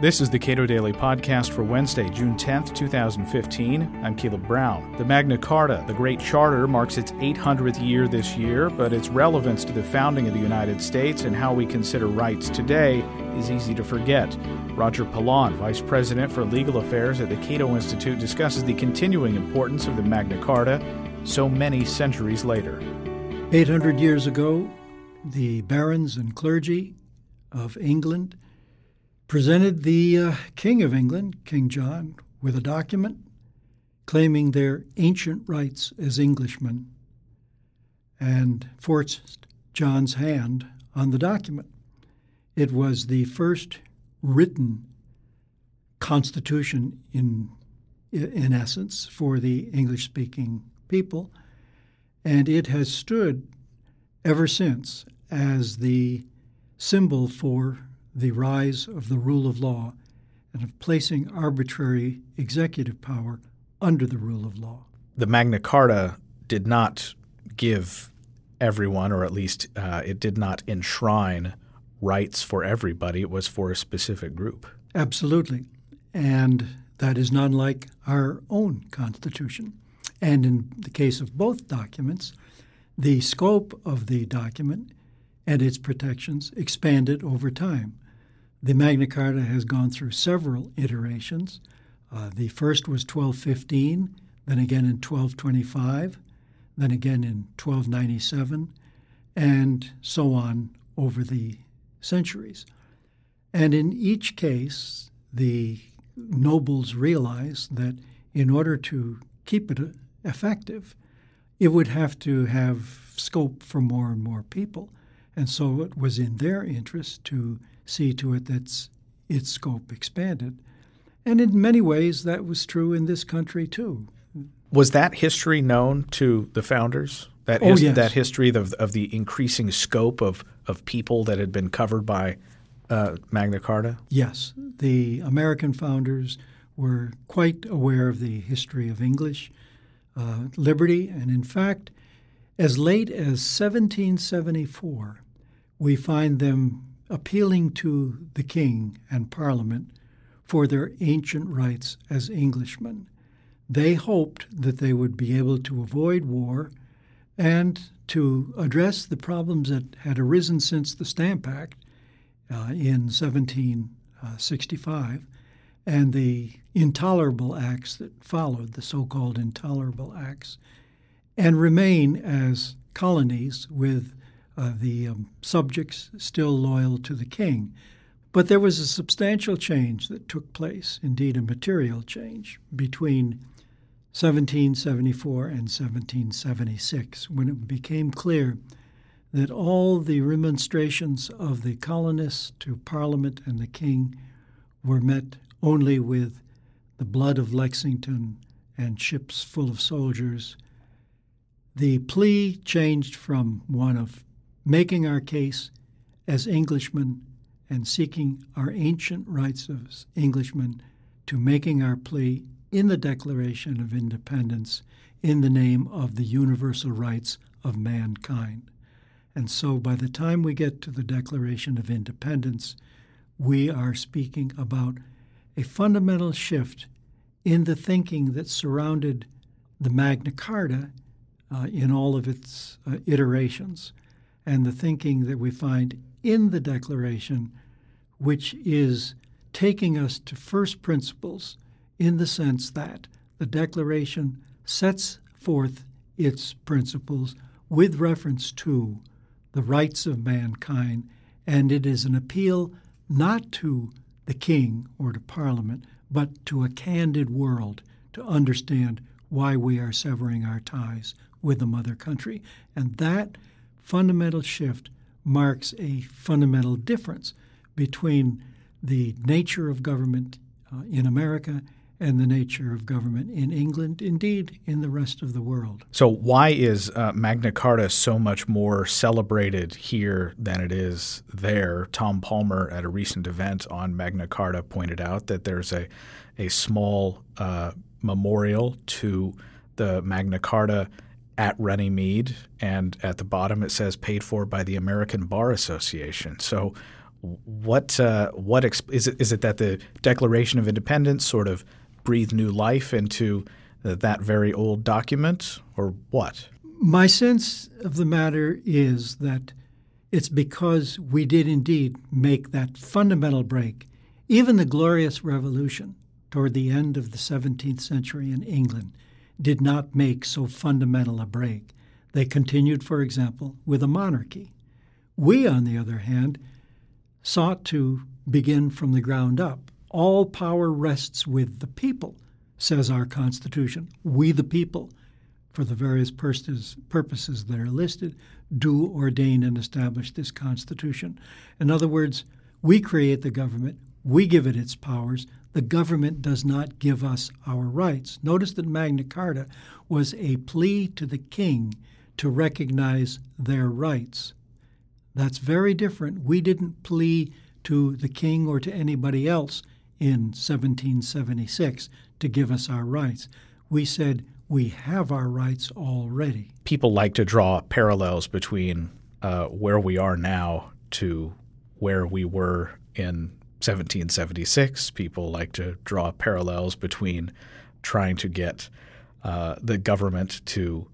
This is the Cato Daily Podcast for Wednesday, June 10th, 2015. I'm Caleb Brown. The Magna Carta, the Great Charter, marks its 800th year this year, but its relevance to the founding of the United States and how we consider rights today is easy to forget. Roger Pilon, Vice President for Legal Affairs at the Cato Institute, discusses the continuing importance of the Magna Carta so many centuries later. 800 years ago, the barons and clergy of England presented the uh, King of England, King John, with a document claiming their ancient rights as Englishmen and forced John's hand on the document. It was the first written constitution in in essence for the English speaking people and it has stood ever since as the symbol for the rise of the rule of law and of placing arbitrary executive power under the rule of law. The Magna Carta did not give everyone, or at least uh, it did not enshrine rights for everybody. It was for a specific group. Absolutely. And that is not like our own Constitution. And in the case of both documents, the scope of the document and its protections expanded over time. The Magna Carta has gone through several iterations. Uh, the first was 1215, then again in 1225, then again in 1297, and so on over the centuries. And in each case, the nobles realized that in order to keep it effective, it would have to have scope for more and more people. And so it was in their interest to see to it that its scope expanded. And in many ways, that was true in this country too. Was that history known to the founders? That, oh, his, yes. that history of, of the increasing scope of, of people that had been covered by uh, Magna Carta? Yes. The American founders were quite aware of the history of English uh, liberty, and in fact, as late as 1774, we find them appealing to the king and parliament for their ancient rights as Englishmen. They hoped that they would be able to avoid war and to address the problems that had arisen since the Stamp Act uh, in 1765 and the intolerable acts that followed, the so called intolerable acts, and remain as colonies with uh, the um, subjects still loyal to the king. But there was a substantial change that took place, indeed, a material change, between 1774 and 1776, when it became clear that all the remonstrations of the colonists to Parliament and the king were met only with the blood of Lexington and ships full of soldiers. The plea changed from one of making our case as Englishmen and seeking our ancient rights as Englishmen to making our plea in the Declaration of Independence in the name of the universal rights of mankind. And so by the time we get to the Declaration of Independence, we are speaking about a fundamental shift in the thinking that surrounded the Magna Carta uh, in all of its uh, iterations, and the thinking that we find in the Declaration, which is taking us to first principles in the sense that the Declaration sets forth its principles with reference to the rights of mankind, and it is an appeal not to the king or to parliament, but to a candid world to understand why we are severing our ties with the mother country. And that fundamental shift marks a fundamental difference between the nature of government uh, in America and the nature of government in England, indeed in the rest of the world. So, why is uh, Magna Carta so much more celebrated here than it is there? Tom Palmer, at a recent event on Magna Carta, pointed out that there's a, a small uh, memorial to the Magna Carta at Runnymede, and at the bottom it says paid for by the American Bar Association. So, what uh, what exp- is it? Is it that the Declaration of Independence sort of breathed new life into that very old document, or what? My sense of the matter is that it's because we did indeed make that fundamental break. Even the Glorious Revolution toward the end of the 17th century in England did not make so fundamental a break. They continued, for example, with a monarchy. We, on the other hand, sought to begin from the ground up. All power rests with the people, says our Constitution. We, the people, for the various purposes that are listed, do ordain and establish this Constitution. In other words, we create the government, we give it its powers, the government does not give us our rights. Notice that Magna Carta was a plea to the king to recognize their rights. That's very different. We didn't plea to the king or to anybody else in 1776 to give us our rights. We said we have our rights already. People like to draw parallels between uh, where we are now to where we were in 1776. People like to draw parallels between trying to get uh, the government to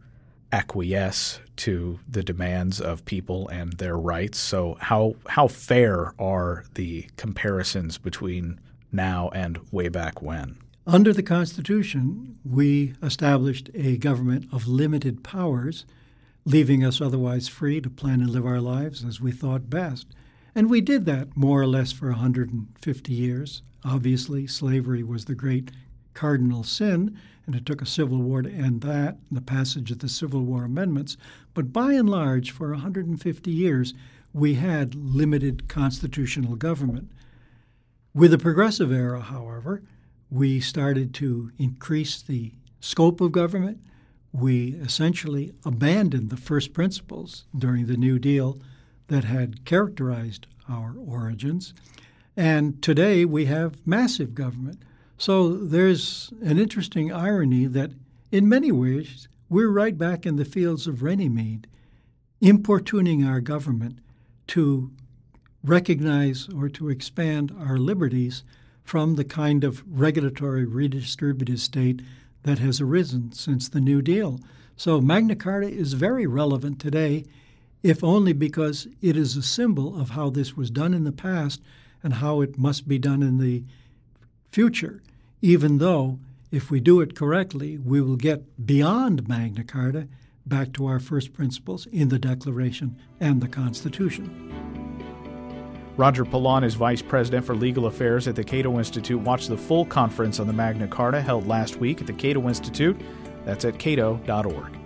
acquiesce to the demands of people and their rights. So how how fair are the comparisons between now and way back when? Under the Constitution, we established a government of limited powers, leaving us otherwise free to plan and live our lives as we thought best. And we did that more or less for 150 years. Obviously, slavery was the great cardinal sin, and it took a civil war to end that, the passage of the Civil War amendments. But by and large, for 150 years, we had limited constitutional government. With the progressive era, however, we started to increase the scope of government. We essentially abandoned the first principles during the New Deal that had characterized our origins. And today we have massive government. So there's an interesting irony that in many ways we're right back in the fields of Runnymede, importuning our government to recognize or to expand our liberties from the kind of regulatory redistributive state that has arisen since the New Deal. So Magna Carta is very relevant today, if only because it is a symbol of how this was done in the past and how it must be done in the future, even though if we do it correctly, we will get beyond Magna Carta back to our first principles in the Declaration and the Constitution. Roger Pilon is Vice President for Legal Affairs at the Cato Institute. Watch the full conference on the Magna Carta held last week at the Cato Institute. That's at cato.org.